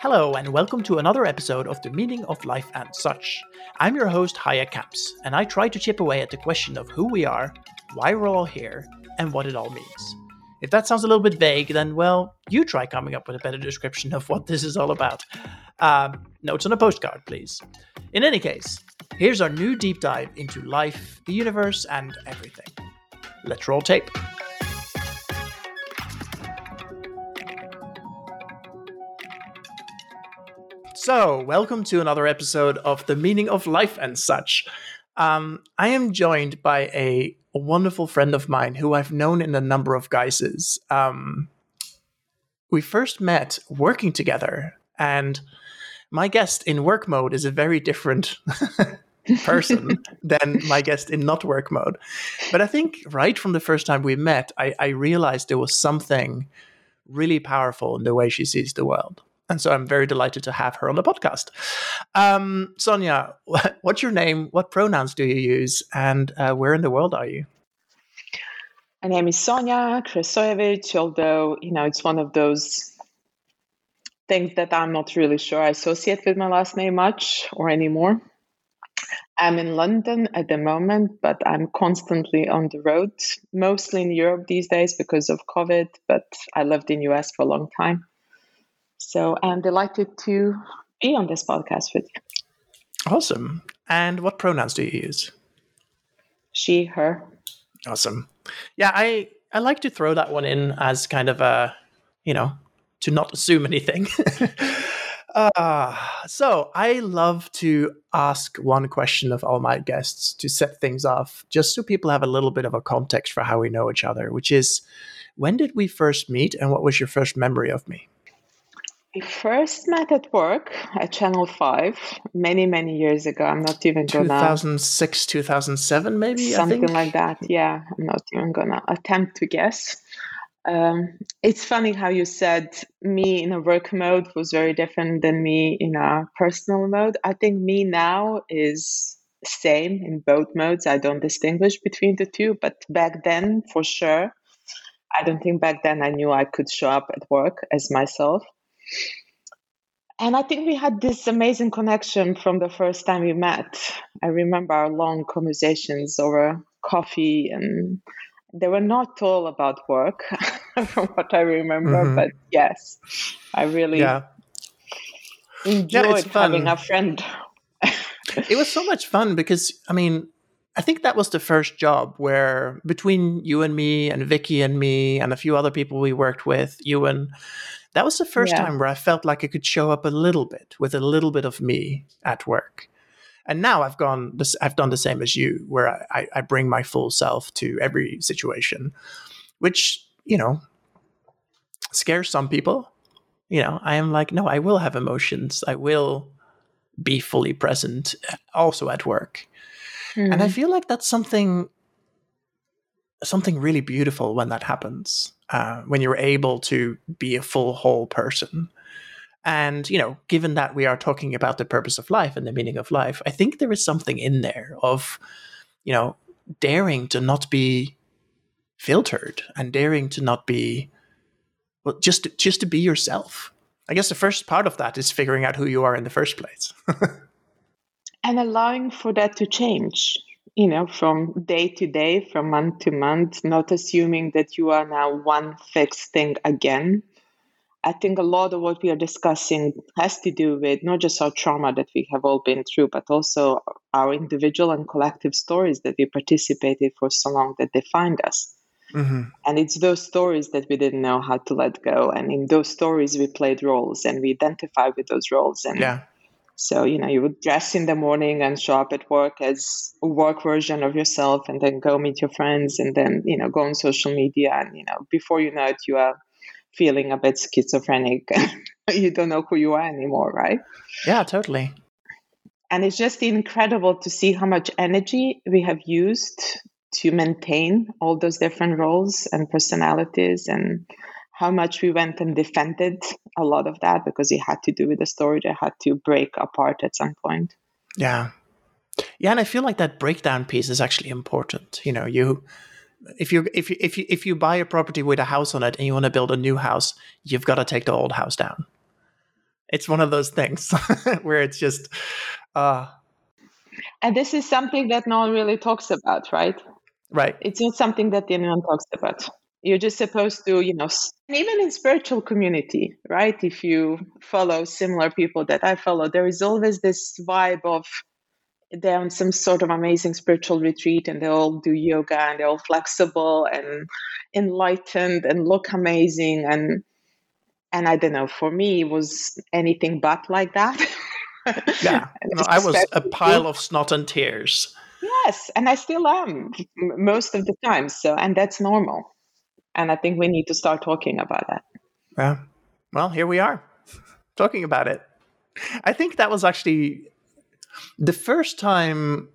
Hello, and welcome to another episode of The Meaning of Life and Such. I'm your host, Haje Kamps, and I try to chip away at the question of who we are, why we're all here, and what it all means. If that sounds a little bit vague, then, well, you try coming up with a better description of what this is all about. Um, notes on a postcard, please. In any case, here's our new deep dive into life, the universe, and everything. Let's roll tape. So, welcome to another episode of The Meaning of Life and Such. Um, I am joined by a, wonderful friend of mine who I've known in a number of guises. Um, we first met working together, and my guest in work mode is a very different person than my guest in not work mode. But I think right from the first time we met, I, I realized there was something really powerful in the way she sees the world. And so I'm very delighted to have her on the podcast. Um, Sonja, what's your name? What pronouns do you use? And uh, where in the world are you? My name is Sonja Kresojevic, although, you know, it's one of those things that I'm not really sure I associate with my last name much or anymore. I'm in London at the moment, but I'm constantly on the road, mostly in Europe these days because of COVID, but I lived in US for a long time. So I'm delighted to be on this podcast with you. Awesome. And what pronouns do you use? She, her. Awesome. Yeah, I I like to throw that one in as kind of a, you know, to not assume anything. uh, so I love to ask one question of all my guests to set things off, just so people have a little bit of a context for how we know each other, which is when did we first meet and what was your first memory of me? We first met at work at Channel 5 many, many years ago. I'm not even gonna. 2006, 2007, maybe? Something like that. Yeah. I'm not even gonna attempt to guess. Um, it's funny how you said me in a work mode was very different than me in a personal mode. I think me now is same in both modes. I don't distinguish between the two, but back then, for sure, I don't think back then I knew I could show up at work as myself. And I think we had this amazing connection from the first time we met. I remember our long conversations over coffee, and they were not all about work, from what I remember. Mm-hmm. But yes, I really yeah. enjoyed yeah, having a friend. it was so much fun because, I mean, I think that was the first job where between you and me and Vicky and me and a few other people we worked with, you and that was the first yeah. time where I felt like I could show up a little bit with a little bit of me at work. And now I've gone, I've done the same as you, where I, I bring my full self to every situation, which, you know, scares some people. You know, I am like, no, I will have emotions. I will be fully present also at work. Mm. And I hmm. feel like that's something something really beautiful when that happens uh, when you're able to be a full whole person. And, you know, given that we are talking about the purpose of life and the meaning of life, I think there is something in there of, you know, daring to not be filtered and daring to not be, well, just, just to be yourself. I guess the first part of that is figuring out who you are in the first place. and allowing for that to change you know, from day to day, from month to month, not assuming that you are now one fixed thing again. I think a lot of what we are discussing has to do with not just our trauma that we have all been through, but also our individual and collective stories that we participated for so long that defined us. Mm-hmm. And it's those stories that we didn't know how to let go. And in those stories, we played roles and we identified with those roles. And yeah. So, you know, you would dress in the morning and show up at work as a work version of yourself and then go meet your friends and then, you know, go on social media. And, you know, before you know it, you are feeling a bit schizophrenic. you don't know who you are anymore, right? Yeah, totally. And it's just incredible to see how much energy we have used to maintain all those different roles and personalities and how much we went and defended a lot of that because it had to do with the story that had to break apart at some point. Yeah. Yeah, and I feel like that breakdown piece is actually important. You know, you if you if you if you if you buy a property with a house on it and you want to build a new house, you've got to take the old house down. It's one of those things where it's just uh and this is something that no one really talks about, right? Right. It's not something that anyone talks about. You're just supposed to, you know, even in spiritual community, right? If you follow similar people that I follow, there is always this vibe of they're on some sort of amazing spiritual retreat and they all do yoga and they're all flexible and enlightened and look amazing and and I don't know, for me it was anything but like that. yeah. No, I was a pile of snot and tears. Yes, and I still am most of the time. So and that's normal. And I think we need to start talking about that. Yeah. Well, here we are talking about it. I think that was actually the first time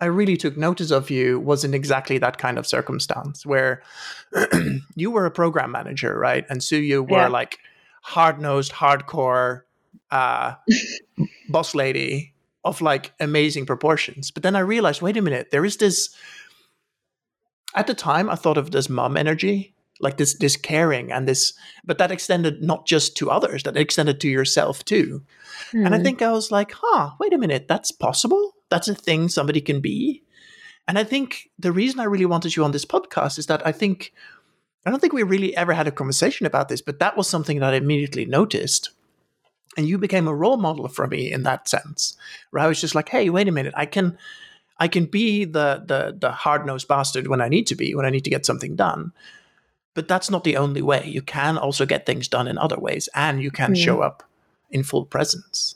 I really took notice of you was in exactly that kind of circumstance where you were a program manager, right? And so you were yeah. like hard nosed, hardcore uh, boss lady of like amazing proportions. But then I realized, wait a minute, there is this. At the time, I thought of this mom energy, like this this caring and this, but that extended not just to others, that extended to yourself too. Mm. And I hmm. think I was like, huh, wait a minute, that's possible. That's a thing somebody can be. And I think the reason I really wanted you on this podcast is that I think I don't think we really ever had a conversation about this, but that was something that I immediately noticed. And you became a role model for me in that sense, where I was just like, hey, wait a minute, I can I can be the the the hard-nosed bastard when I need to be, when I need to get something done. But that's not the only way. You can also get things done in other ways, and you can mm. show up in full presence.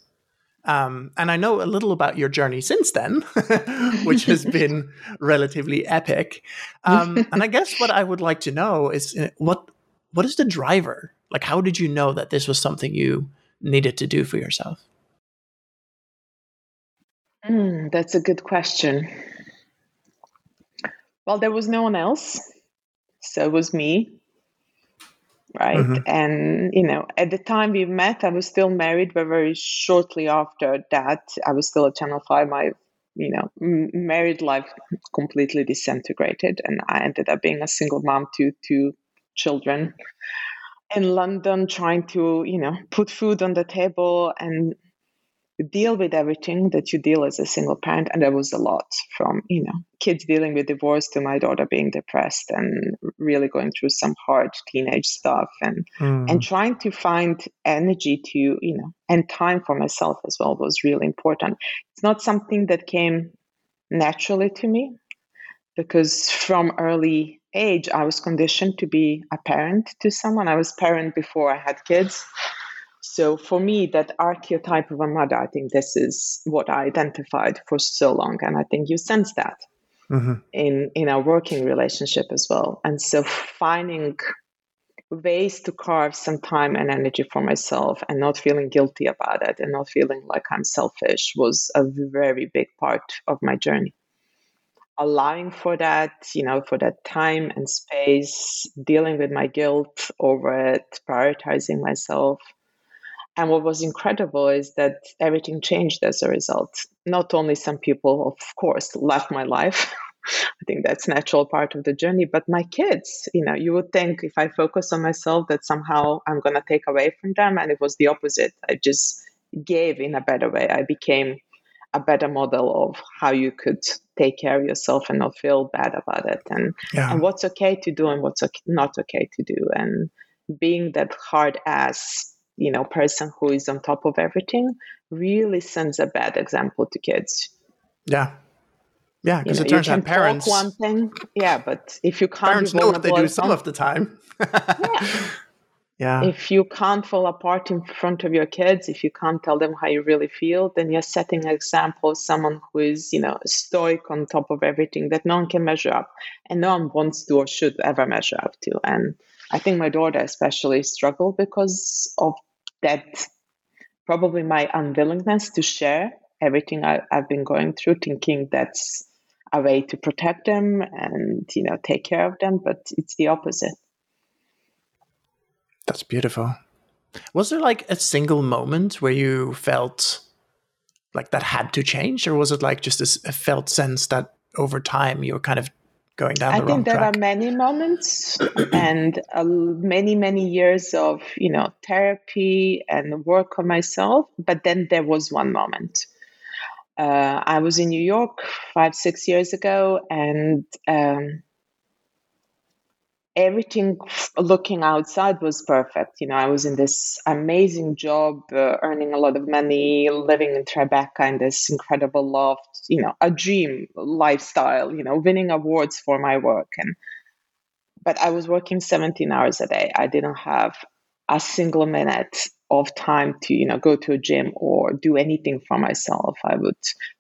Um, and I know a little about your journey since then, which has been relatively epic. Um, and I guess what I would like to know is uh, what what is the driver? Like, how did you know that this was something you needed to do for yourself? Mm, that's a good question. Well, there was no one else, so it was me right? Mm-hmm. And you know, at the time we met, I was still married, but very shortly after that, I was still at Channel Five. My you know m- married life completely disintegrated, and I ended up being a single mom to two children in London, trying to you know put food on the table and deal with everything that you deal as a single parent. And there was a lot from you know kids dealing with divorce to my daughter being depressed and really going through some hard teenage stuff and mm. and trying to find energy to you know and time for myself as well was really important. It's not something that came naturally to me because from early age i was conditioned to be a parent to someone. I was parent before i had kids so for me, that archetype of a mother, I think this is what I identified for so long, and I think you sense that mm-hmm. in in our working relationship as well. And so finding ways to carve some time and energy for myself and not feeling guilty about it and not feeling like I'm selfish was a very big part of my journey. Allowing for that, you know, for that time and space, dealing with my guilt over it, prioritizing myself and what was incredible is that everything changed as a result. Not only some people, of course, left my life. I think that's natural part of the journey. But my kids, you know, you would think if I focus on myself that somehow I'm going to take away from them. And it was the opposite. I just gave in a better way. I became a better model of how you could take care of yourself and not feel bad about it. And, yeah. and what's okay to do and what's okay, not okay to do. And being that hard ass you know person who is on top of everything really sends a bad example to kids. Yeah. Yeah because it turns out parents one thing yeah but if you can't parents know what they do some of the time. Yeah. Yeah. If you can't fall apart in front of your kids if you can't tell them how you really feel then you're setting an example of someone who is you know stoic on top of everything that no one can measure up and no one wants to or should ever measure up to. And I think my daughter especially struggled because of that probably my unwillingness to share everything I, have been going through, thinking that's a way to protect them and you know take care of them, but it's the opposite. That's beautiful. Was there like a single moment where you felt like that had to change, or was it like just a felt sense that over time you were kind of going down I think there track? are many moments and uh, many many years of you know therapy and work on myself, but then there was one moment. Uh, I was in New York five six years ago, and um, everything looking outside was perfect. You know, I was in this amazing job, uh, earning a lot of money, living in Tribeca in this incredible loft, you know, a dream lifestyle, you know, winning awards for my work. And, but I was working 17 hours a day. I didn't have a single minute of time to, you know, go to a gym or do anything for myself. I would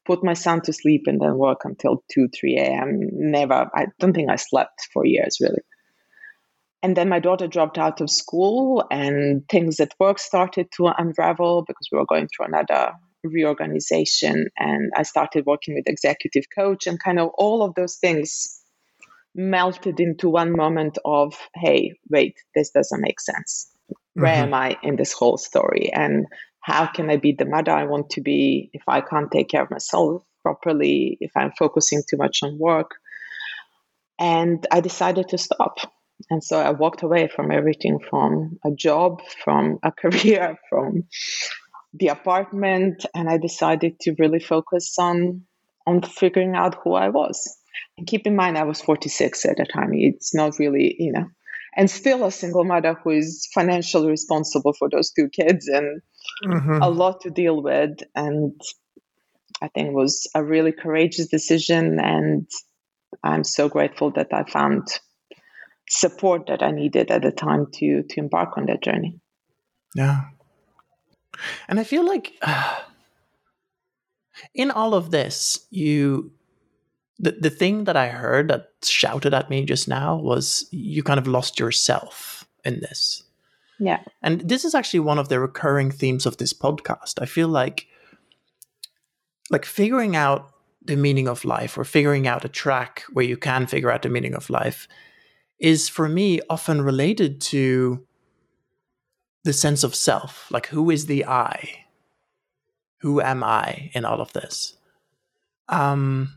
put my son to sleep and then work until 2, 3 a.m. Never, I don't think I slept for years really. And then my daughter dropped out of school, and things at work started to unravel because we were going through another reorganization. And I started working with executive coach, and kind of all of those things melted into one moment of, hey, wait, this doesn't make sense. Where mm-hmm. am I in this whole story? And how can I be the mother I want to be if I can't take care of myself properly, if I'm focusing too much on work? And I decided to stop and so I walked away from everything from a job, from a career, from the apartment, and I decided to really focus on on figuring out who I was. And keep in mind, I was 46 at the time. It's not really, you know, and still a single mother who is financially responsible for those two kids and mm-hmm. a lot to deal with. And I think it was a really courageous decision. And I'm so grateful that I found support that I needed at the time to to embark on that journey. Yeah, and I feel like uh, in all of this, you the the thing that I heard that shouted at me just now was you kind of lost yourself in this. Yeah, and this is actually one of the recurring themes of this podcast. I feel like like figuring out the meaning of life or figuring out a track where you can figure out the meaning of life is for me often related to the sense of self. Like, who is the I? Who am I in all of this? Um,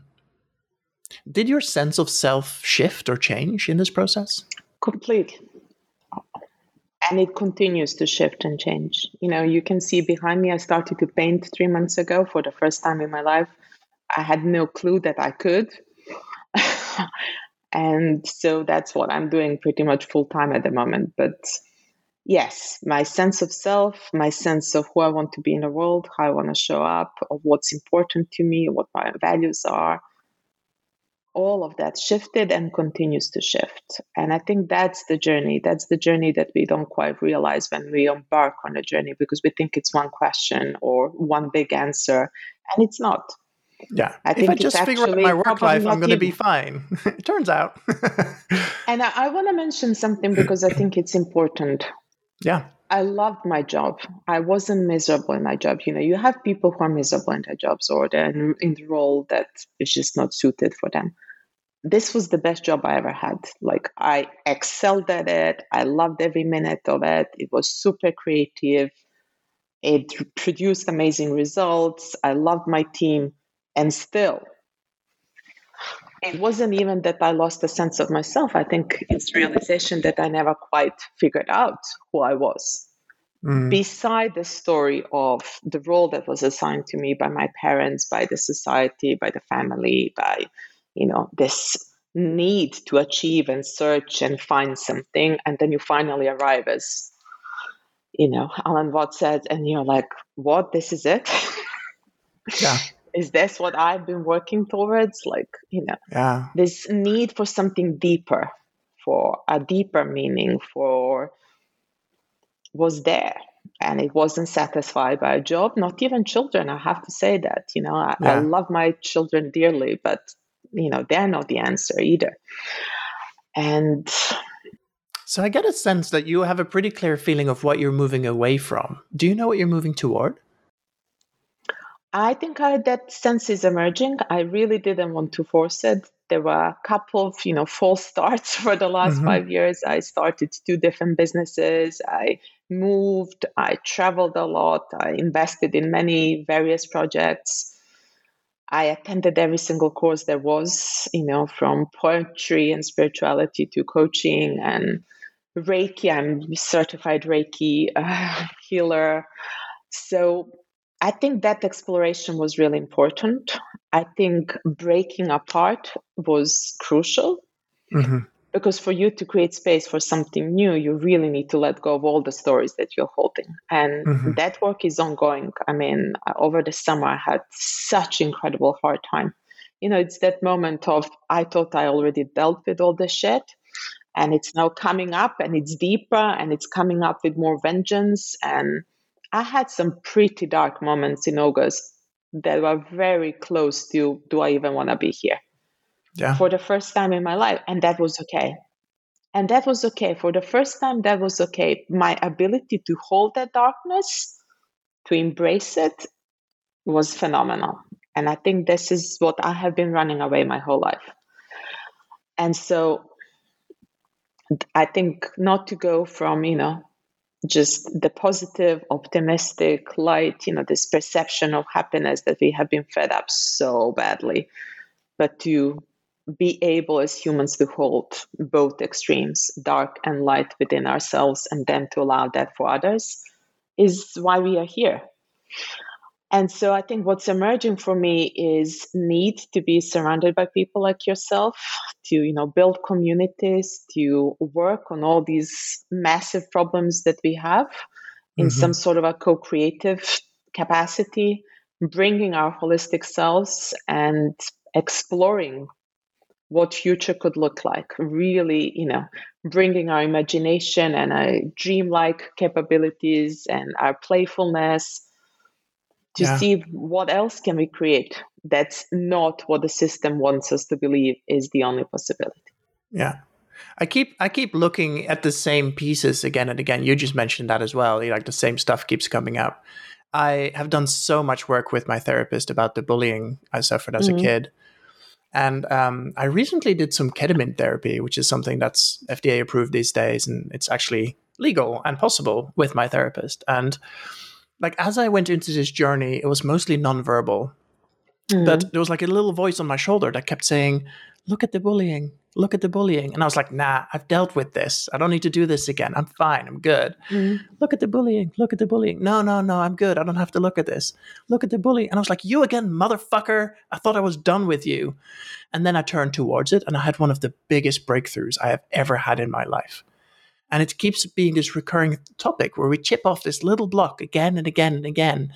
did your sense of self shift or change in this process? Completely. And it continues to shift and change. You know, you can see behind me, I started to paint three months ago for the first time in my life. I had no clue that I could. And so that's what I'm doing pretty much full time at the moment. But yes, my sense of self, my sense of who I want to be in the world, how I want to show up, of what's important to me, what my values are, all of that shifted and continues to shift. And I think that's the journey. That's the journey that we don't quite realize when we embark on a journey because we think it's one question or one big answer, and it's not. Yeah. I if I just figure out my work life, I'm going to be fine. it turns out. and I, I want to mention something because I think it's important. Yeah. I loved my job. I wasn't miserable in my job. You know, you have people who are miserable in their jobs or they're in, in the role that is just not suited for them. This was the best job I ever had. Like, I excelled at it. I loved every minute of it. It was super creative. It produced amazing results. I loved my team and still, it wasn't even that I lost a sense of myself. I think it's realization that I never quite figured out who I was. Mm. Beside the story of the role that was assigned to me by my parents, by the society, by the family, by, you know, this need to achieve and search and find something, and then you finally arrive as, you know, Alan Watts said, and you're like, what? This is it? Yeah is this what I've been working towards? Like, you know, yeah. this need for something deeper, for a deeper meaning, for was there. And it wasn't satisfied by a job, not even children. I have to say that. You know, I, yeah. I love my children dearly, but, you know, they're not the answer either. And so I get a sense that you have a pretty clear feeling of what you're moving away from. Do you know what you're moving toward? I think I, that sense is emerging. I really didn't want to force it. There were a couple of, you know, false starts for the last mm-hmm. five years. I started two different businesses. I moved, I traveled a lot, I invested in many various projects. I attended every single course there was, you know, from poetry and spirituality to coaching and Reiki. I'm certified Reiki uh, healer. So I think that exploration was really important. I think breaking apart was crucial. Mm-hmm. Because for you to create space for something new, you really need to let go of all the stories that you're holding. And mm-hmm. that work is ongoing. I mean, over the summer, I had such incredible hard time. You know, it's that moment of I thought I already dealt with all the shit and it's now coming up and it's deeper and it's coming up with more vengeance and i had some pretty dark moments in august that were very close to do i even want to be here? Yeah. for the first time in my life and that was okay. And that was okay. For the first time that was okay. My ability to hold that darkness to embrace it was phenomenal. And i think this is what i have been running away my whole life. And so I think not to go from, you know, just the positive, optimistic light, you know, this perception of happiness that we have been fed up so badly, but to be able as humans to hold both extremes, dark and light within ourselves, and then to allow that for others is why we are here. And so I think what's emerging for me is need to be surrounded by people like yourself to, you know, build communities, to work on all these massive problems that we have in mm-hmm. some sort of a co-creative capacity, bringing our holistic selves and exploring what future could look like really you know bringing our imagination and our dreamlike capabilities and our playfulness to yeah. see what else can we create that's not what the system wants us to believe is the only possibility yeah i keep i keep looking at the same pieces again and again you just mentioned that as well like the same stuff keeps coming up i have done so much work with my therapist about the bullying i suffered as mm-hmm. a kid and um, I recently did some ketamine therapy, which is something that's FDA approved these days, and it's actually legal and possible with my therapist. And like as I went into this journey, it was mostly nonverbal. Mm. But there was like a little voice on my shoulder that kept saying, Look at the bullying, look at the bullying. And I was like, nah, I've dealt with this. I don't need to do this again. I'm fine. I'm good. Mm. Look at the bullying, look at the bullying. No, no, no, I'm good. I don't have to look at this. Look at the bullying. And I was like, you again, motherfucker. I thought I was done with you. And then I turned towards it and I had one of the biggest breakthroughs I have ever had in my life. And it keeps being this recurring topic where we chip off this little block again and again and again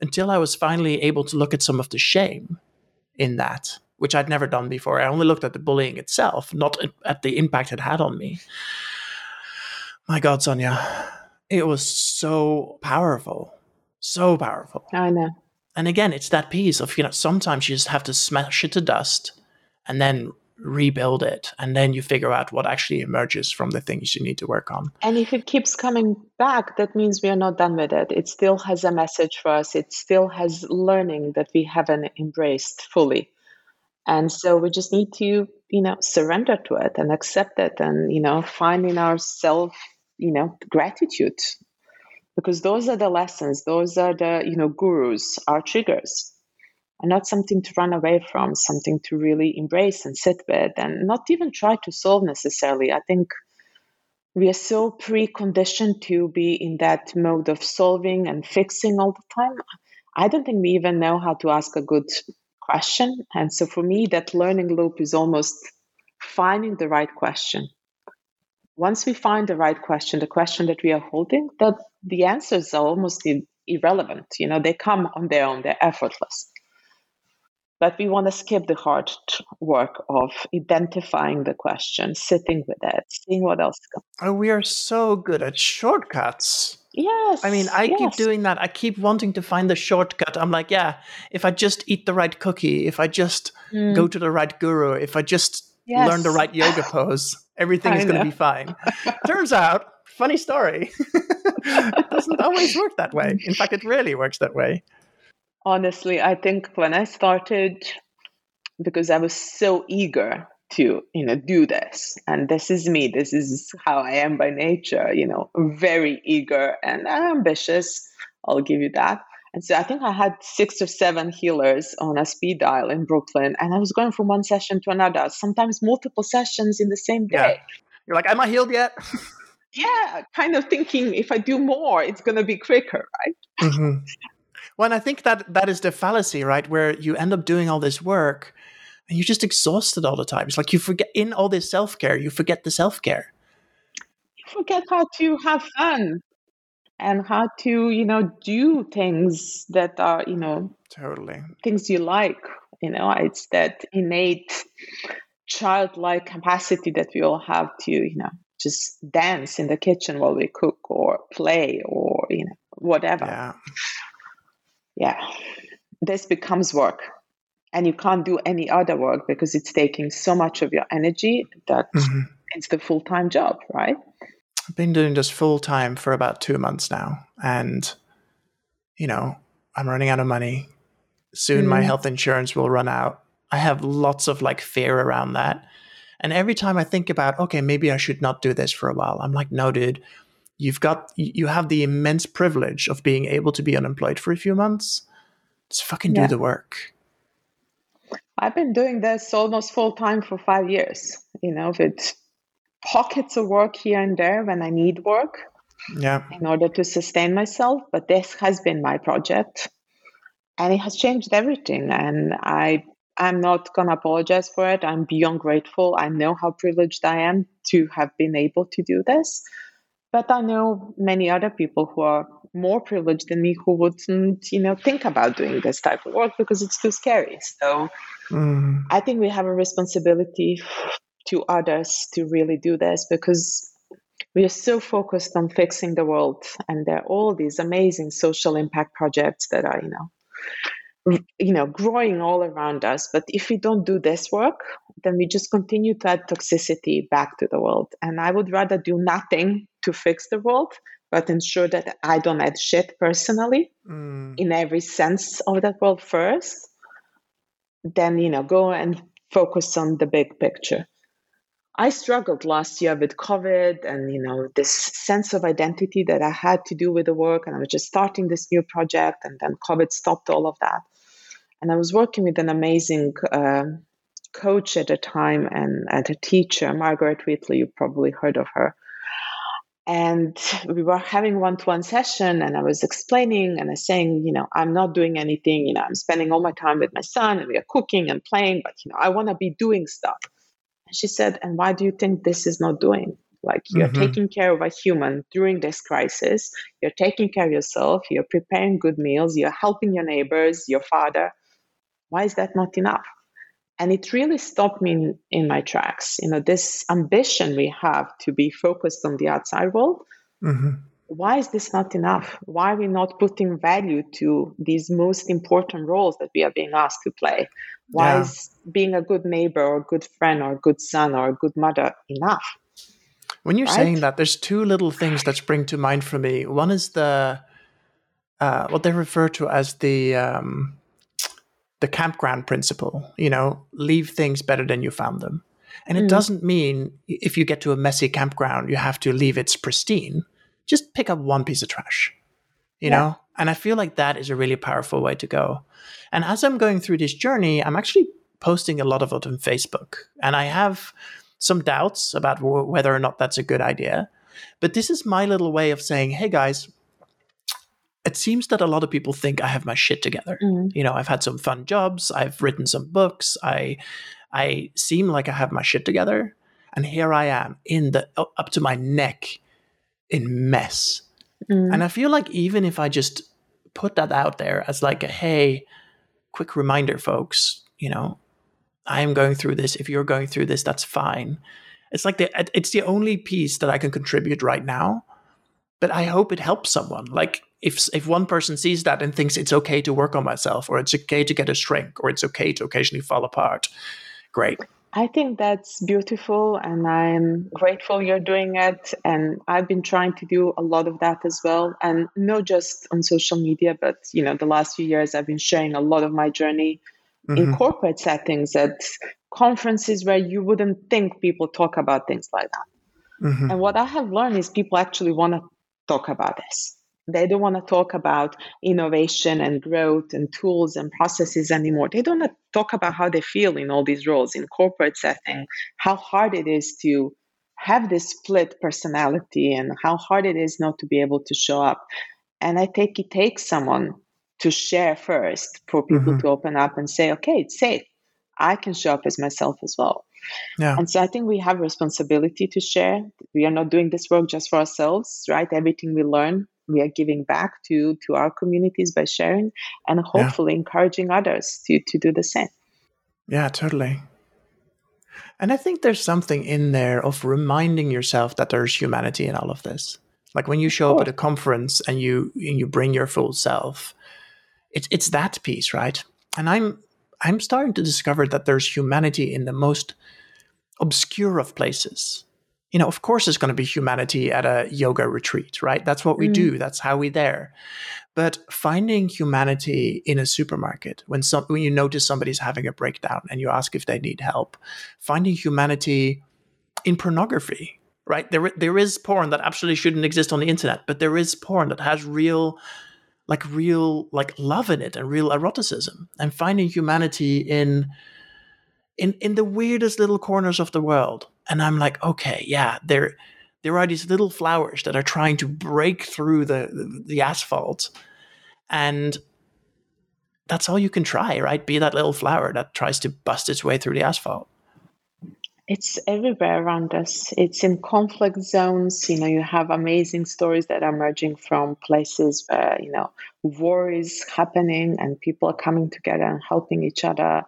until I was finally able to look at some of the shame in that, which I'd never done before. I only looked at the bullying itself, not at the impact it had on me. My God, Sonja, it was so powerful. So powerful. I know. And again, it's that piece of, you know, sometimes you just have to smash it to dust and then rebuild it and then you figure out what actually emerges from the things you need to work on. And if it keeps coming back that means we are not done with it. It still has a message for us. It still has learning that we haven't embraced fully. And so we just need to you know surrender to it and accept it and you know find in ourselves you know gratitude. Because those are the lessons. Those are the you know gurus our triggers and not something to run away from, something to really embrace and sit with and not even try to solve necessarily. I think we are so preconditioned to be in that mode of solving and fixing all the time. I don't think we even know how to ask a good question. And so for me, that learning loop is almost finding the right question. Once we find the right question, the question that we are holding, that the answers are almost irrelevant. You know, they come on their own, they're effortless but we want to skip the hard work of identifying the question, sitting with it, seeing what else comes. Oh, we are so good at shortcuts. Yes. I mean, I yes. keep doing that. I keep wanting to find the shortcut. I'm like, yeah, if I just eat the right cookie, if I just mm. go to the right guru, if I just yes. learn the right yoga pose, everything is going to be fine. Turns out, funny story, it doesn't always work that way. In fact, it rarely works that way. Honestly, I think when I started, because I was so eager to you know do this and this is me this is how i am by nature you know very eager and ambitious i'll give you that and so i think i had six or seven healers on a speed dial in brooklyn and i was going from one session to another sometimes multiple sessions in the same day yeah. you're like am i healed yet yeah kind of thinking if i do more it's going to be quicker right mm-hmm. Well and i think that that is the fallacy right where you end up doing all this work and you're just exhausted all the time. It's like you forget in all this self care, you forget the self care. You forget how to have fun and how to, you know, do things that are, you know, totally things you like. You know, it's that innate childlike capacity that we all have to, you know, just dance in the kitchen while we cook or play or, you know, whatever. Yeah. Yeah. This becomes work and you can't do any other work because it's taking so much of your energy that mm-hmm. it's the full time job, right? I've been doing this full time for about two months now. And, you know, I'm running out of money. Soon mm my health insurance will run out. I have lots of like fear around that. And every time I think about, okay, maybe I should not do this for a while, I'm like, no, dude, you've got, you have the immense privilege of being able to be unemployed for a few months. Just fucking yeah. do the work. I've been doing this almost full time for five years, you know, with pockets of work here and there when I need work yeah. in order to sustain myself. But this has been my project and it has changed everything. And I, I'm not going to apologize for it. I'm beyond grateful. I know how privileged I am to have been able to do this. But I know many other people who are more privileged than me who wouldn't, you know, think about doing this type of work because it's too scary. So mm. I think we have a responsibility to others to really do this because we are so focused on fixing the world and there are all these amazing social impact projects that are, you know, you know growing all around us but if we don't do this work then we just continue to add toxicity back to the world and i would rather do nothing to fix the world but ensure that I don't add shit personally mm. in every sense of that word first, then, you know, go and focus on the big picture. I struggled last year with COVID and, you know, this sense of identity that I had to do with the work. And I was just starting this new project, and then COVID stopped all of that. And I was working with an amazing uh, coach at the time and, and a teacher, Margaret Wheatley. You probably heard of her and we were having one-to-one session and i was explaining and i was saying you know i'm not doing anything you know i'm spending all my time with my son and we are cooking and playing but you know i want to be doing stuff. And she said and why do you think this is not doing? Like you're mm-hmm. taking care of a human during this crisis. You're taking care of yourself. You're preparing good meals. You're helping your neighbors your father. Why is that not enough and it really stopped me in, in, my tracks you know this ambition we have to be focused on the outside world mm-hmm. why is this not enough why are we not putting value to these most important roles that we are being asked to play why yeah. is being a good neighbor or a good friend or a good son or a good mother enough when you're right? saying that there's two little things that spring to mind for me one is the uh, what they refer to as the um, the campground principle, you know, leave things better than you found them. And it mm. doesn't mean if you get to a messy campground, you have to leave it pristine. Just pick up one piece of trash, you yeah. know? And I feel like that is a really powerful way to go. And as I'm going through this journey, I'm actually posting a lot of it on Facebook. And I have some doubts about w- whether or not that's a good idea. But this is my little way of saying, hey guys, it seems that a lot of people think I have my shit together. Mm. You know, I've had some fun jobs, I've written some books, I I seem like I have my shit together, and here I am in the up to my neck in mess. Mm. And I feel like even if I just put that out there as like a hey, quick reminder folks, you know, I am going through this. If you're going through this, that's fine. It's like the it's the only piece that I can contribute right now. But I hope it helps someone. Like if if one person sees that and thinks it's okay to work on myself or it's okay to get a shrink or it's okay to occasionally fall apart great i think that's beautiful and i'm grateful you're doing it and i've been trying to do a lot of that as well and not just on social media but you know the last few years i've been sharing a lot of my journey mm-hmm. in corporate settings at conferences where you wouldn't think people talk about things like that. Mm-hmm. And what I have learned is people actually want to talk about this. They don't want to talk about innovation and growth and tools and processes anymore. They don't want to talk about how they feel in all these roles in corporate setting, how hard it is to have this split personality and how hard it is not to be able to show up. And I think it takes someone to share first for people mm-hmm. to open up and say, okay, it's safe. I can show up as myself as well. Yeah. And so I think we have a responsibility to share. We are not doing this work just for ourselves, right? Everything we learn, we are giving back to to our communities by sharing and hopefully yeah. encouraging others to to do the same. Yeah, totally. And I think there's something in there of reminding yourself that there's humanity in all of this. Like when you show up at a conference and you and you bring your full self, it's it's that piece, right? And I'm I'm starting to discover that there's humanity in the most obscure of places. You know, of course, there's going to be humanity at a yoga retreat, right? That's what we mm. do. That's how we there. But finding humanity in a supermarket when some when you notice somebody's having a breakdown and you ask if they need help, finding humanity in pornography, right? There there is porn that absolutely shouldn't exist on the internet, but there is porn that has real like real like love in it and real eroticism and finding humanity in in in the weirdest little corners of the world and i'm like okay yeah there there are these little flowers that are trying to break through the the, the asphalt and that's all you can try, right? Be that little flower that tries to bust its way through the asphalt. It's everywhere around us. It's in conflict zones. You know, you have amazing stories that are emerging from places where, you know, war is happening and people are coming together and helping each other.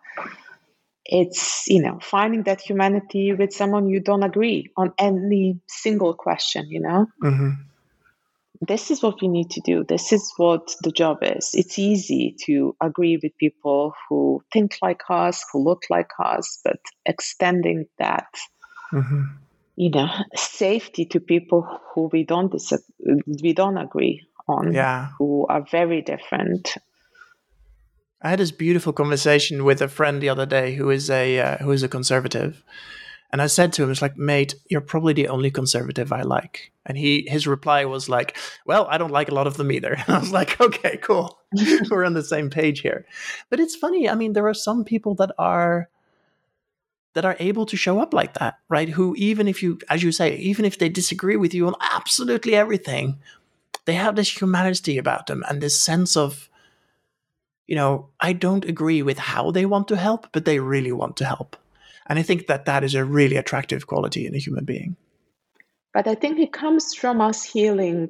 It's, you know, finding that humanity with someone you don't agree on any single question, you know? Mm-hmm this is what we need to do. This is what the job is. It's easy to agree with people who think like us, who look like us, but extending that, mm-hmm. you know, safety to people who we don't dis- we don't agree on, yeah. who are very different. I had this beautiful conversation with a friend the other day who is a uh, who is a conservative, and I said to him, "It's like, mate, you're probably the only conservative I like." And he his reply was like, "Well, I don't like a lot of them either." And I was like, "Okay, cool, we're on the same page here." But it's funny. I mean, there are some people that are that are able to show up like that, right? Who even if you, as you say, even if they disagree with you on absolutely everything, they have this humanity about them and this sense of, you know, I don't agree with how they want to help, but they really want to help. And I think that that is a really attractive quality in a human being. But I think it comes from us healing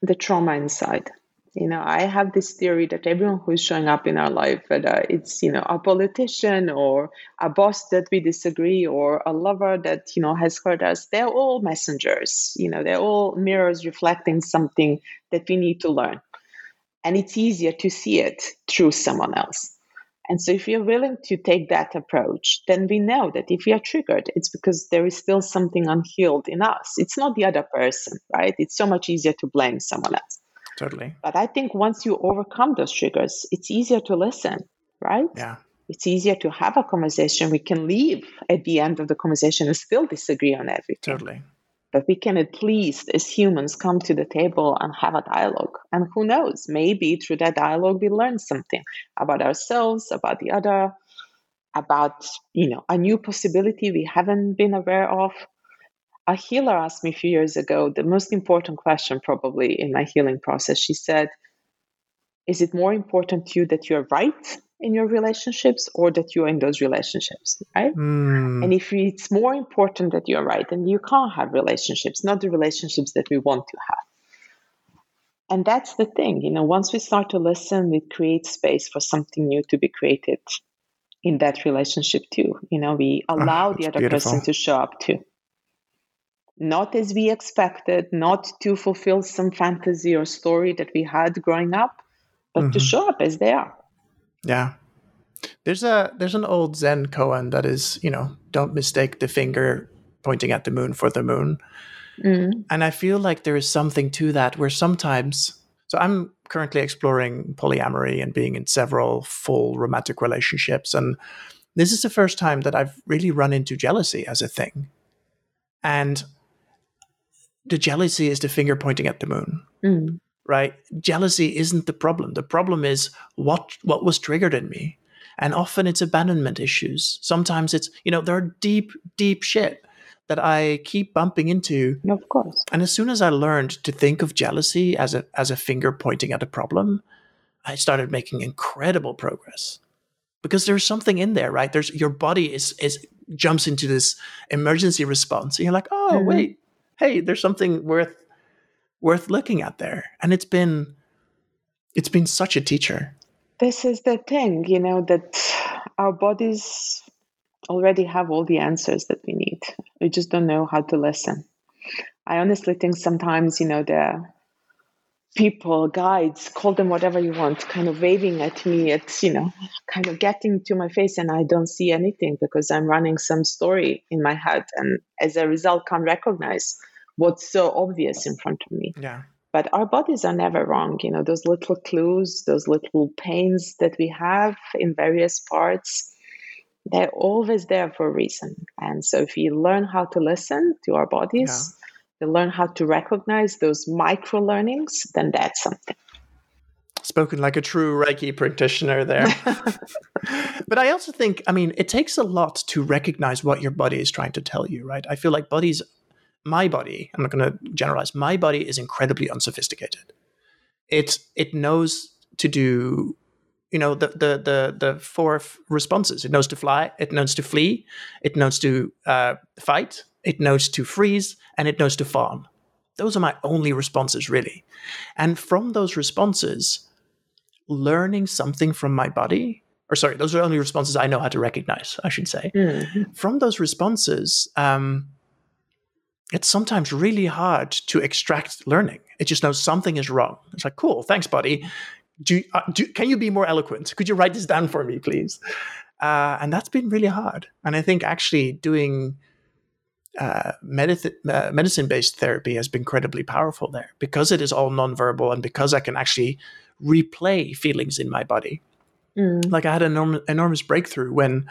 the trauma inside. You know, I have this theory that everyone who's showing up in our life, whether it's, you know, a politician or a boss that we disagree or a lover that, you know, has hurt us, they're all messengers. You know, they're all mirrors reflecting something that we need to learn. And it's easier to see it through someone else. And so, if you're willing to take that approach, then we know that if we are triggered, it's because there is still something unhealed in us. It's not the other person, right? It's so much easier to blame someone else. Totally. But I think once you overcome those triggers, it's easier to listen, right? Yeah. It's easier to have a conversation. We can leave at the end of the conversation and still disagree on everything. Totally but we can at least as humans come to the table and have a dialogue. And who knows maybe through that dialogue we learn something about ourselves about the other about you know a new possibility we haven't been aware of. A healer asked me a few years ago the most important question probably in my healing process. She said is it more important to you that you're right in your relationships or that you're in those relationships, right? Mm. And if it's more important that you're right, then you can't have relationships, not the relationships that we want to have. And that's the thing, you know, once we start to listen, we create space for something new to be created in that relationship too. You know, we ah, allow oh, the other beautiful. person to show up too. Not as we expected, not to fulfill some fantasy or story that we had growing up, but mm-hmm. to show up as they are. Yeah. There's a there's an old Zen koan that is, you know, don't mistake the finger pointing at the moon for the moon. Mm. And I feel like there is something to that where sometimes so I'm currently exploring polyamory and being in several full romantic relationships and this is the first time that I've really run into jealousy as a thing. And the jealousy is the finger pointing at the moon. Mm. Right? Jealousy isn't the problem. The problem is what what was triggered in me. And often it's abandonment issues. Sometimes it's, you know, there are deep, deep shit that I keep bumping into. Of course. And as soon as I learned to think of jealousy as a as a finger pointing at a problem, I started making incredible progress. Because there's something in there, right? There's your body is is jumps into this emergency response. And you're like, oh mm-hmm. wait, hey, there's something worth worth looking at there. And it's been it's been such a teacher. This is the thing, you know, that our bodies already have all the answers that we need. We just don't know how to listen. I honestly think sometimes, you know, the people, guides, call them whatever you want, kind of waving at me. It's, you know, kind of getting to my face and I don't see anything because I'm running some story in my head and as a result can't recognize what's so obvious in front of me. Yeah. But our bodies are never wrong. You know, those little clues, those little pains that we have in various parts, they're always there for a reason. And so if we learn how to listen to our bodies, yeah. we learn how to recognize those micro learnings, then that's something. Spoken like a true Reiki practitioner there. but I also think, I mean, it takes a lot to recognize what your body is trying to tell you, right? I feel like bodies, my body, I'm not going to generalize, my body is incredibly unsophisticated. It, it knows to do you know the the the the four responses. It knows to fly, it knows to flee, it knows to uh, fight, it knows to freeze, and it knows to fawn. Those are my only responses, really. And from those responses, learning something from my body, or sorry, those are the only responses I know how to recognize. I should say. Mm-hmm. From those responses. Um, it's sometimes really hard to extract learning. It just knows something is wrong. It's like, cool, thanks, buddy do, uh, do can you be more eloquent? Could you write this down for me, please? Uh, and that's been really hard. And I think actually doing uh, medicine uh, medicine based therapy has been incredibly powerful there because it is all nonverbal and because I can actually replay feelings in my body. Mm. Like I had an enormous, enormous breakthrough when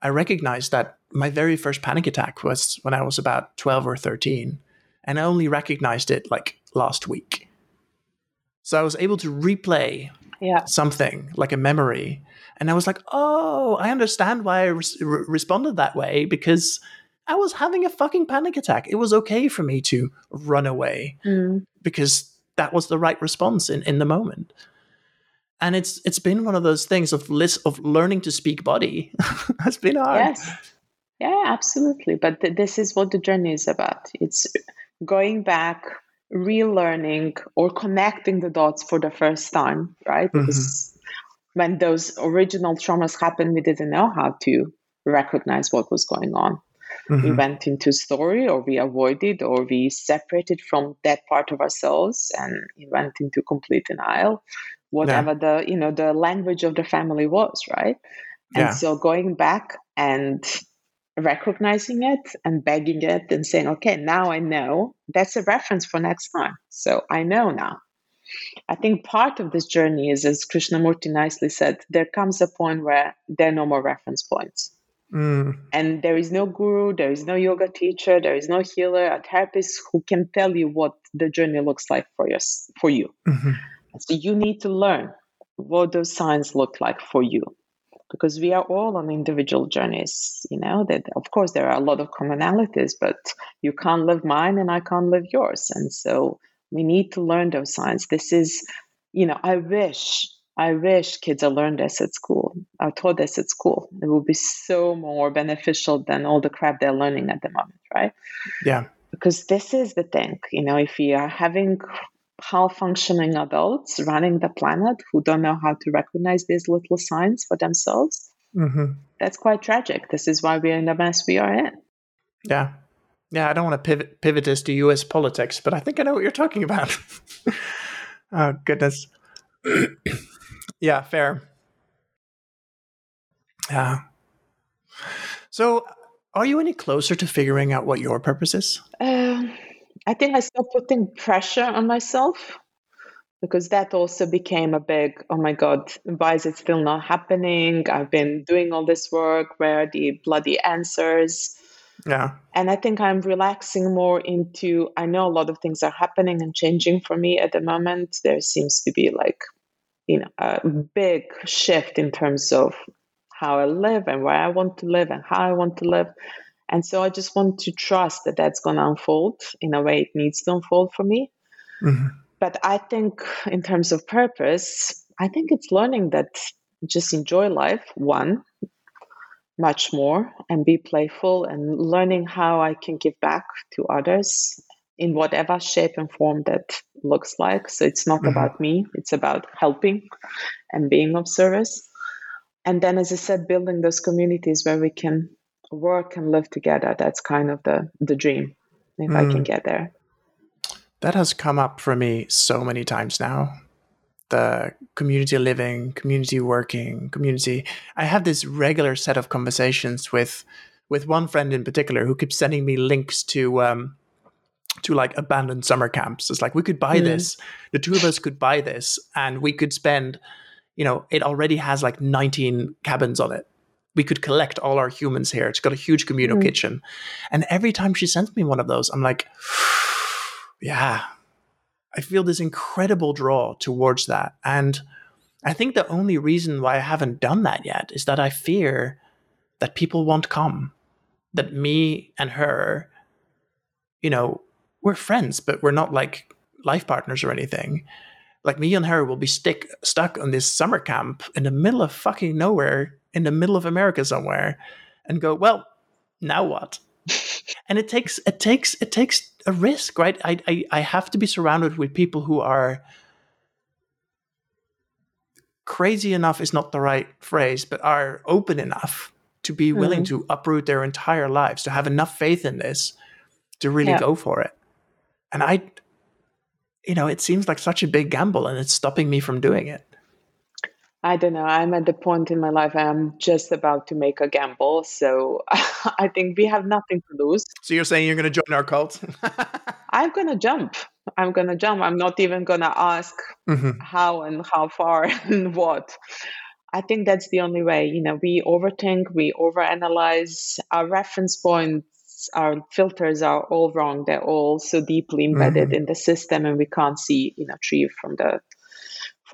I recognized that my very first panic attack was when I was about 12 or 13. And I only recognized it like last week. So I was able to replay yeah. something like a memory. And I was like, oh, I understand why I re- responded that way because I was having a fucking panic attack. It was okay for me to run away mm. because that was the right response in, in the moment. And it's it's been one of those things of list of learning to speak body has been hard. Yes. Yeah, absolutely. But th- this is what the journey is about. It's going back, relearning or connecting the dots for the first time, right? Mm-hmm. Because when those original traumas happened, we didn't know how to recognize what was going on. Mm-hmm. We went into story or we avoided or we separated from that part of ourselves and we went into complete denial, whatever yeah. the you know the language of the family was, right? And yeah. so going back and recognizing it and begging it and saying, okay, now I know that's a reference for next time. So I know now. I think part of this journey is, as Krishnamurti nicely said, there comes a point where there are no more reference points. Mm. And there is no guru, there is no yoga teacher, there is no healer, a therapist who can tell you what the journey looks like for, your, for you. Mm-hmm. So you need to learn what those signs look like for you because we are all on individual journeys you know that of course there are a lot of commonalities but you can't live mine and i can't live yours. And so we need to learn those signs. This is you know i wish i wish kids are learned this at school are taught this at school. It will be so more beneficial than all the crap they're learning at the moment right? Yeah. Because this is the thing you know if you are having half functioning adults running the planet who don't know how to recognize these little signs for themselves. Mm-hmm. That's quite tragic. This is why we're in the mess we are in. Yeah. Yeah, I don't want to pivot pivot this to US politics, but I think I know what you're talking about. oh goodness. yeah, fair. Yeah. So are you any closer to figuring out what your purpose is? Uh, I think I stopped putting pressure on myself because that also became a big oh my god why is it still not happening? I've been doing all this work where are the bloody answers? Yeah. And i think i'm relaxing more into i know a lot of things are happening and changing for me at the moment. There seems to be like you know a big shift in terms of how i live and where i want to live and how i want to live and so i just want to trust that that's going to unfold in a way it needs to unfold for me mm-hmm but I think in terms of purpose, I think it's learning that just enjoy life, one, much more, and be playful and learning how I can give back to others in whatever shape and form that looks like. So it's not mm-hmm. about me, it's about helping and being of service. And then, as I said, building those communities where we can work and live together. That's kind of the, the dream, if mm. I can mm. get there that has come up for me so many times now the community living community working community i have this regular set of conversations with with one friend in particular who keeps sending me links to um to like abandoned summer camps it's like we could buy mm. this the two of us could buy this and we could spend you know it already has like 19 cabins on it we could collect all our humans here it's got a huge communal mm. kitchen and every time she sends me one of those i'm like yeah, I feel this incredible draw towards that. And I think the only reason why I haven't done that yet is that I fear that people won't come. That me and her, you know, we're friends, but we're not like life partners or anything. Like me and her will be stick stuck on this summer camp in the middle of fucking nowhere, in the middle of America somewhere, and go, well, now what? and it takes it takes it takes a risk, right? I, I I have to be surrounded with people who are crazy enough is not the right phrase, but are open enough to be willing mm-hmm. to uproot their entire lives, to have enough faith in this to really yeah. go for it. And I, you know, it seems like such a big gamble and it's stopping me from doing it. I don't know. I'm at the point in my life I'm just about to make a gamble. So I think we have nothing to lose. So you're saying you're going to join our cult? I'm going to jump. I'm going to jump. I'm not even going to ask mm-hmm. how and how far and what. I think that's the only way. You know, we overthink, we overanalyze. Our reference points, our filters are all wrong. They're all so deeply embedded mm-hmm. in the system, and we can't see, you know, tree from the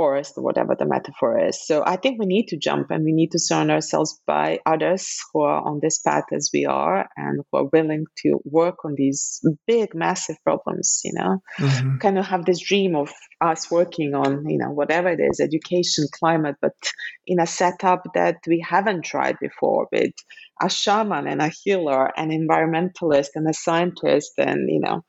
forest or whatever the metaphor is. So I think we need to jump and we need to surround ourselves by others who are on this path as we are and who are willing to work on these big, massive problems, you know, mm-hmm. kind of have this dream of us working on, you know, whatever it is, education, climate, but in a setup that we haven't tried before with a shaman and a healer, an environmentalist and a scientist and, you know,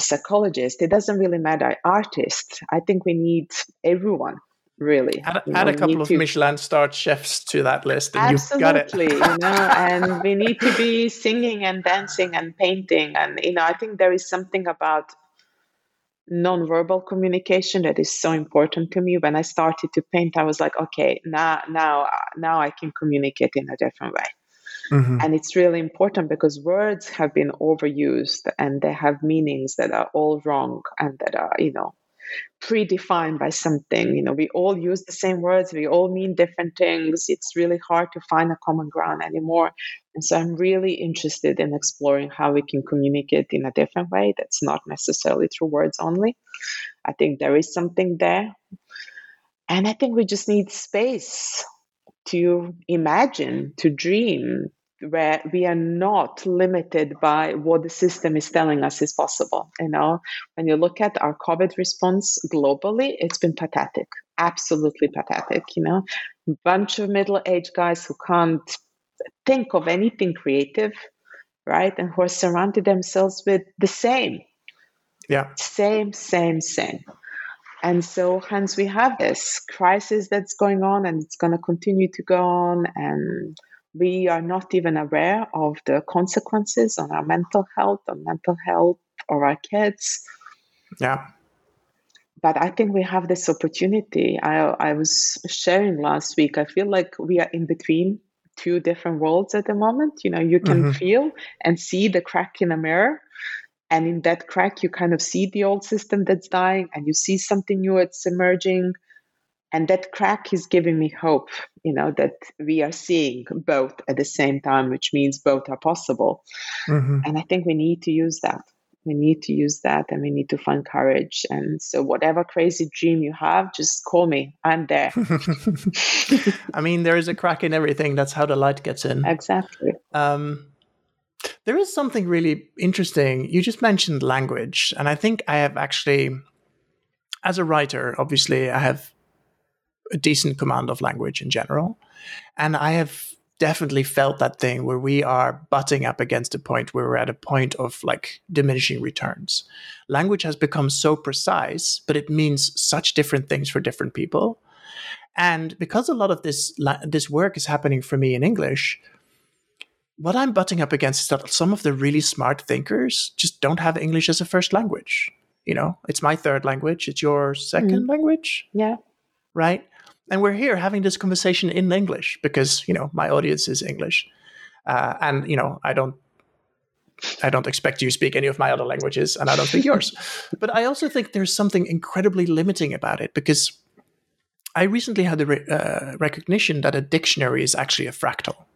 psychologist. It doesn't really matter. Artist. I think we need everyone really. Add, know, a couple of to, Michelin starred chefs to that list, and absolutely, you know. And we need to be singing and dancing and painting, and you know, I think there is something about non-verbal communication that is so important to me. When I started to paint, I was like, okay, now, now, now I can communicate in a different way. Mm-hmm. And it's really important because words have been overused and they have meanings that are all wrong and that are, you know, predefined by something. You know, we all use the same words, we all mean different things. It's really hard to find a common ground anymore. And so I'm really interested in exploring how we can communicate in a different way that's not necessarily through words only. I think there is something there. And I think we just need space to imagine, to dream, where we are not limited by what the system is telling us is possible. You know, when you look at our COVID response globally, it's been pathetic, absolutely pathetic. You know, a bunch of middle-aged guys who can't think of anything creative, right, and who are surrounded themselves with the same, yeah, same, same, same. And so, hence, we have this crisis that's going on, and it's going to continue to go on, and we are not even aware of the consequences on our mental health, on mental health of our kids. Yeah. But I think we have this opportunity. I, I was sharing last week, I feel like we are in between two different worlds at the moment. You know, you can mm-hmm. feel and see the crack in the mirror. And in that crack you kind of see the old system that's dying and you see something new that's emerging. And that crack is giving me hope you know that we are seeing both at the same time which means both are possible. Mm-hmm. and i think we need to use that. We need to use that and we need to find courage. And so whatever crazy dream you have just call me. I'm there. I mean there is a crack in everything. That's how the light gets in. Exactly. Um, there is something really interesting you just mentioned language and i think i have actually as a writer obviously i have a decent command of language in general and i have definitely felt that thing where we are butting up against a point where we're at a point of like diminishing returns. Language has become so precise, but it means such different things for different people. And because a lot of this this work is happening for me in English, what I'm butting up against is that some of the really smart thinkers just don't have English as a first language. You know, it's my third language, it's your 2nd mm. language. Yeah. Right? and we're here having this conversation in English because you know my audience is English, uh, and you know I don't I don't expect you to speak any of my other languages, and I don't speak yours. But I also think there's something incredibly limiting about it because I recently had the re- uh, recognition that a dictionary is actually a fractal.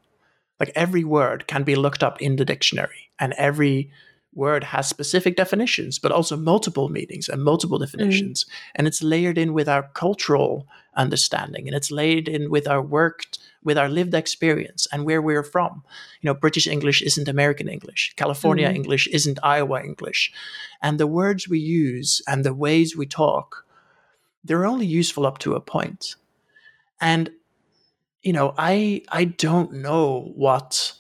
Like every word can be looked up in the dictionary, and every word has specific definitions, but also multiple meanings and multiple mm. definitions. Mm. And it's layered in with our cultural understanding and it's layered in with our work, with our lived experience and where we're from. You know, British English isn't American English, California mm. English isn't Iowa English. And the words we use and the ways we talk, they're only useful up to a point. And you know, I I don't know what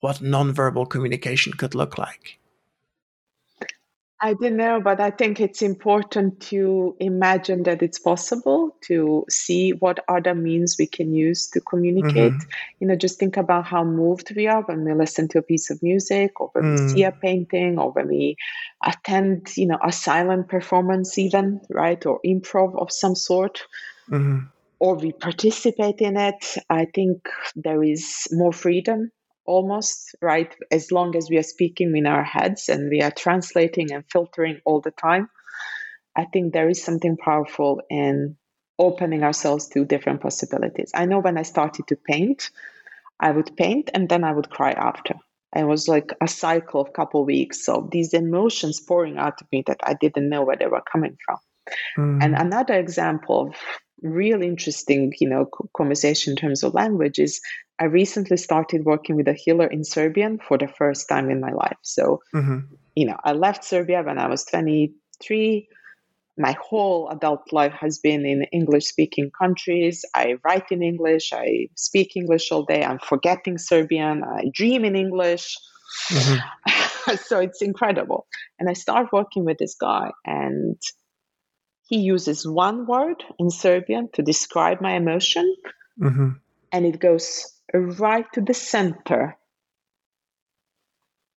what nonverbal communication could look like? I don't know, but I think it's important to imagine that it's possible to see what other means we can use to communicate. Mm-hmm. You know, just think about how moved we are when we listen to a piece of music or when mm. we see a painting or when we attend, you know, a silent performance, even, right? Or improv of some sort. Mm-hmm. Or we participate in it. I think there is more freedom almost right as long as we are speaking in our heads and we are translating and filtering all the time i think there is something powerful in opening ourselves to different possibilities i know when i started to paint i would paint and then i would cry after it was like a cycle of couple of weeks of these emotions pouring out of me that i didn't know where they were coming from mm. and another example of really interesting you know conversation in terms of language is I recently started working with a healer in Serbian for the first time in my life. So, mm-hmm. you know, I left Serbia when I was 23. My whole adult life has been in English speaking countries. I write in English, I speak English all day, I'm forgetting Serbian, I dream in English. Mm-hmm. so it's incredible. And I start working with this guy, and he uses one word in Serbian to describe my emotion. Mm-hmm. And it goes right to the center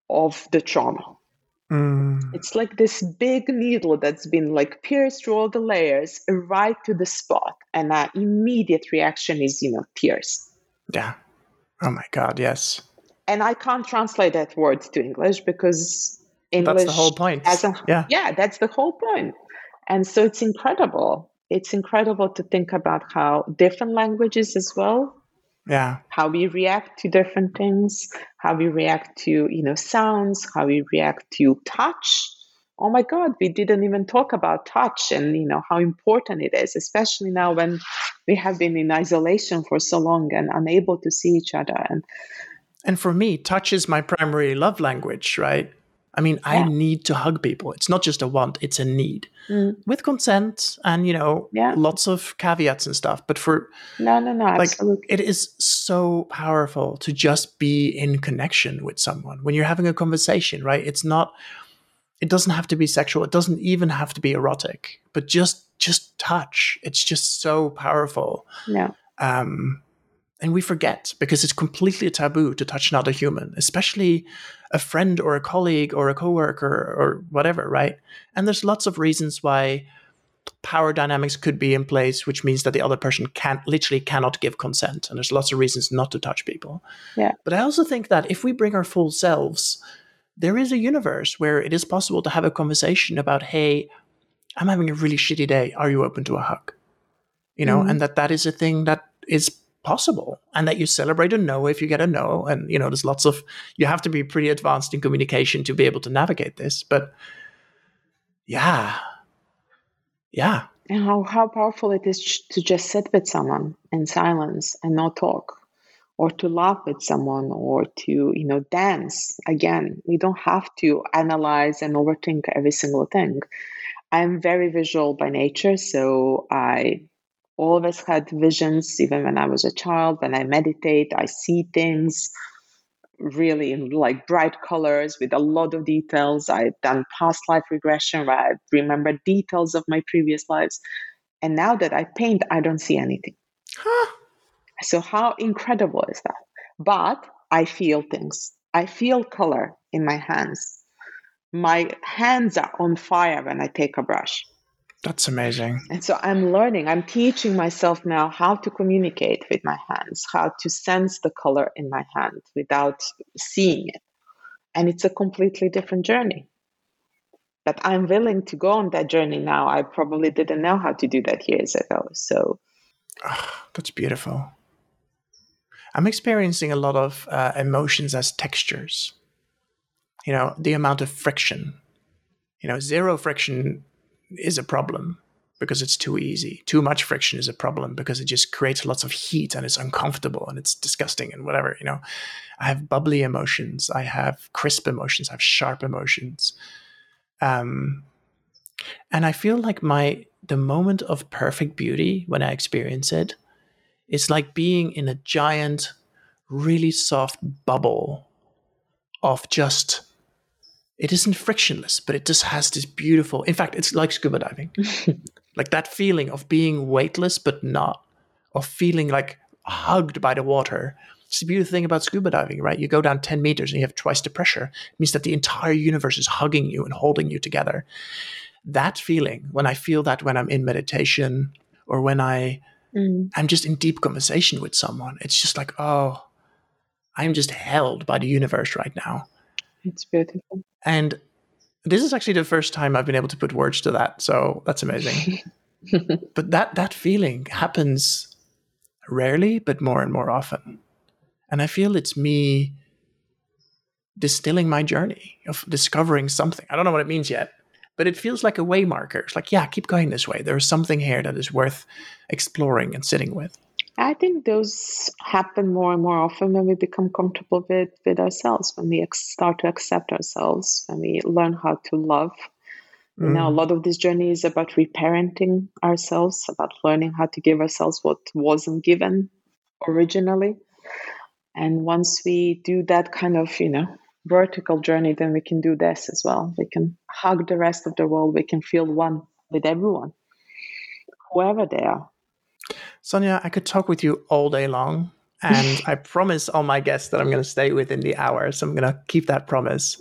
of the trauma. Mm. It's like this big needle that's been like pierced through all the layers, right to the spot, and our immediate reaction is, you know, tears. Yeah. Oh my God, yes. And I can't translate that word to English because English. That's the whole point. Yeah. Yeah, that's the whole point. And so it's incredible. It's incredible to think about how different languages as well. Yeah. How we react to different things how we react to you know sounds how we react to touch. Oh my god we didn't even talk about touch and you know how important it is especially now when we have been in isolation for so long and unable to see each other. And and for me touch is my primary love language right I mean, yeah. I need to hug people. It's not just a want, it's a need. Mm. With consent and, you know, yeah. lots of caveats and stuff. But for No, no, no, like absolutely. it is so powerful to just be in connection with someone. When you're having a conversation, right? It's not it doesn't have to be sexual. It doesn't even have to be erotic. But just just touch. It's just so powerful. Yeah. Um and we forget because it's completely a taboo to touch another human, especially a friend or a colleague or a coworker or whatever, right? And there's lots of reasons why power dynamics could be in place, which means that the other person can't literally cannot give consent. And there's lots of reasons not to touch people. Yeah. But I also think that if we bring our full selves, there is a universe where it is possible to have a conversation about, hey, I'm having a really shitty day. Are you open to a hug? You know, mm-hmm. and that that is a thing that is possible and that you celebrate a no if you get a no. And, you know, there's lots of, you have to be pretty advanced in communication to be able to navigate this. But yeah, yeah. And how, how powerful it is to just sit with someone in silence and not talk or to laugh with someone or to you know dance again we don't have to analyze and overthink every single thing i'm very visual by nature so i always had visions even when i was a child when i meditate i see things really in like bright colors with a lot of details i've done past life regression where i remember details of my previous lives and now that i paint i don't see anything huh so, how incredible is that? But I feel things. I feel color in my hands. My hands are on fire when I take a brush. That's amazing. And so I'm learning, I'm teaching myself now how to communicate with my hands, how to sense the color in my hand without seeing it. And it's a completely different journey. But I'm willing to go on that journey now. I probably didn't know how to do that years ago. So oh, that's beautiful. I'm experiencing a lot of uh, emotions as textures. You know, the amount of friction. You know, zero friction is a problem because it's too easy. Too much friction is a problem because it just creates lots of heat and it's uncomfortable and it's disgusting and whatever. You know, I have bubbly emotions. I have crisp emotions. I have sharp emotions. Um, and I feel like my the moment of perfect beauty when I experience it it's like being in a giant, really soft bubble of just it isn't frictionless, but it just has this beautiful. In fact, it's like scuba diving, like that feeling of being weightless but not, of feeling like hugged by the water. It's the beautiful thing about scuba diving, right? You go down 10 meters and you have twice the pressure. It means that the entire universe is hugging you and holding you together. That feeling, when I feel that when I'm in meditation or when I mm. I'm just in deep conversation with someone. It's just like, oh, I'm just held by the universe right now. It's beautiful. And this is actually the first time I've been able to put words to that. So that's amazing. but that that feeling happens rarely, but more and more often. And I feel it's me distilling my journey of discovering something. I don't know what it means yet, but it feels like a way marker. It's like, yeah, keep going this way. There's something here that is worth exploring and sitting with. I think those happen more and more often when we become comfortable with, with ourselves, when we ex- start to accept ourselves, when we learn how to love. Mm. You know, a mm. lot of this journey is about reparenting ourselves, about learning how to give ourselves what wasn't given originally. And once we do that kind of, you know, vertical journey, then we can do this as well. We can hug the rest of the world. We can feel one with everyone, whoever they are. Sonja, I could talk with you all day long. And I promise all my guests that I'm going to stay within the hour. So I'm going to keep that promise.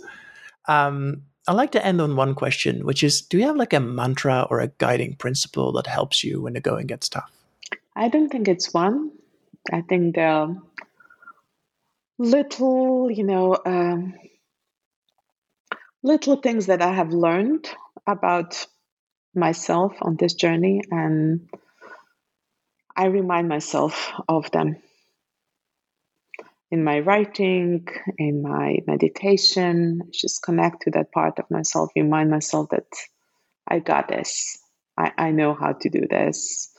Um, I'd like to end on one question, which is Do you have like a mantra or a guiding principle that helps you when the going gets tough? I don't think it's one. I think the little, you know, um, little things that I have learned about myself on this journey, and I remind myself of them in my writing, in my meditation. Just connect to that part of myself, remind myself that I got this. I, I know how to do this.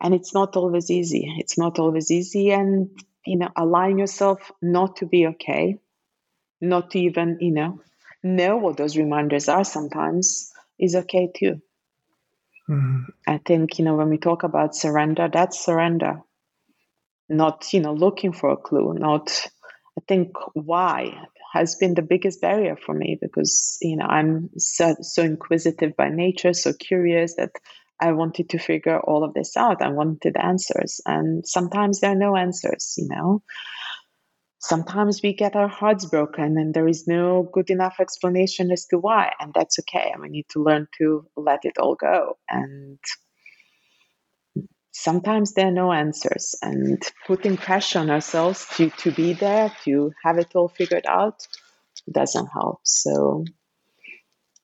And it's not always easy. It's not always easy. And you know, allowing yourself not to be okay, not to even, you know, know what those reminders are sometimes is okay too. Mm-hmm. I think, you know, when we talk about surrender, that's surrender. Not, you know, looking for a clue, not, I think why has been the biggest barrier for me because, you know, I'm so, so inquisitive by nature, so curious that I wanted to figure all of this out. I wanted answers. And sometimes there are no answers, you know. Sometimes we get our hearts broken and there is no good enough explanation as to why. And that's okay. And we need to learn to let it all go. And sometimes there are no answers. And putting pressure on ourselves to, to be there, to have it all figured out, doesn't help. So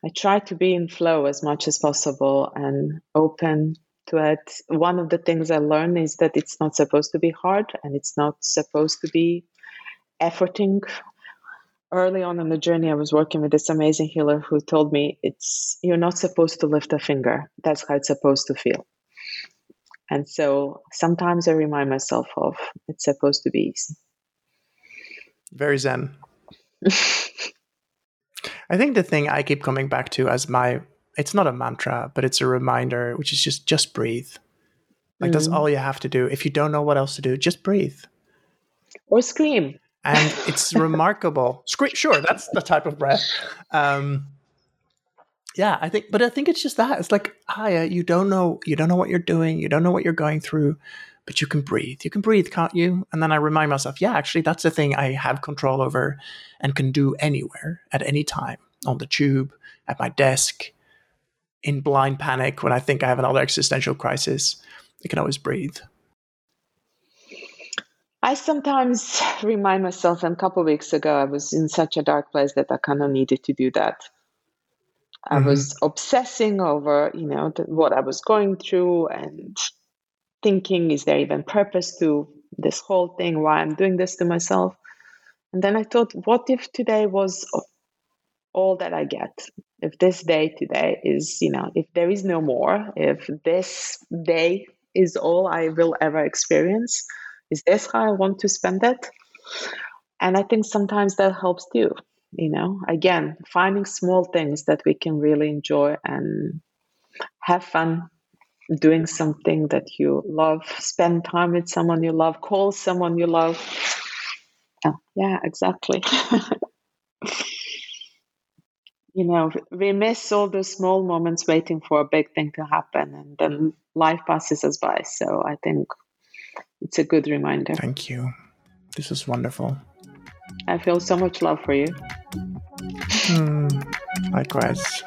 I try to be in flow as much as possible and open to it. One of the things I learned is that it's not supposed to be hard and it's not supposed to be efforting. Early on in the journey, I was working with this amazing healer who told me it's you're not supposed to lift a finger. That's how it's supposed to feel. And so sometimes I remind myself of it's supposed to be easy. Very zen. I think the thing I keep coming back to as my it's not a mantra, but it's a reminder, which is just just breathe. Like mm. that's all you have to do. If you don't know what else to do, just breathe. Or scream. And it's remarkable. Sure, that's the type of breath. Um, yeah, I think but I think it's just that. It's like, Haje, you don't know you don't know what you're doing, you don't know what you're going through, but you can breathe. You can breathe, can't you? And then I remind myself, yeah, actually that's a thing I have control over and can do anywhere at any time. On the tube, at my desk, in blind panic when I think I have another existential crisis. I can always breathe. I sometimes remind myself, and a couple of weeks ago, I was in such a dark place that I kind of needed to do that. I mm-hmm. was obsessing over, you know, the, what I was going through and thinking, is there even purpose to this whole thing? Why I'm doing this to myself? And then I thought, what if today was all that I get? if this day today is, you know, if there is no more, if this day is all I will ever experience, is this how I want to spend it? And I think sometimes that helps too. You know, again, finding small things that we can really enjoy and have fun doing something that you love, spend time with someone you love, call someone you love. Oh, yeah, exactly. you know, we miss all those small moments waiting for a big thing to happen, and then life passes us by. So I think it's a good reminder. Thank you. This is wonderful. I feel so much love for you. Mm, likewise.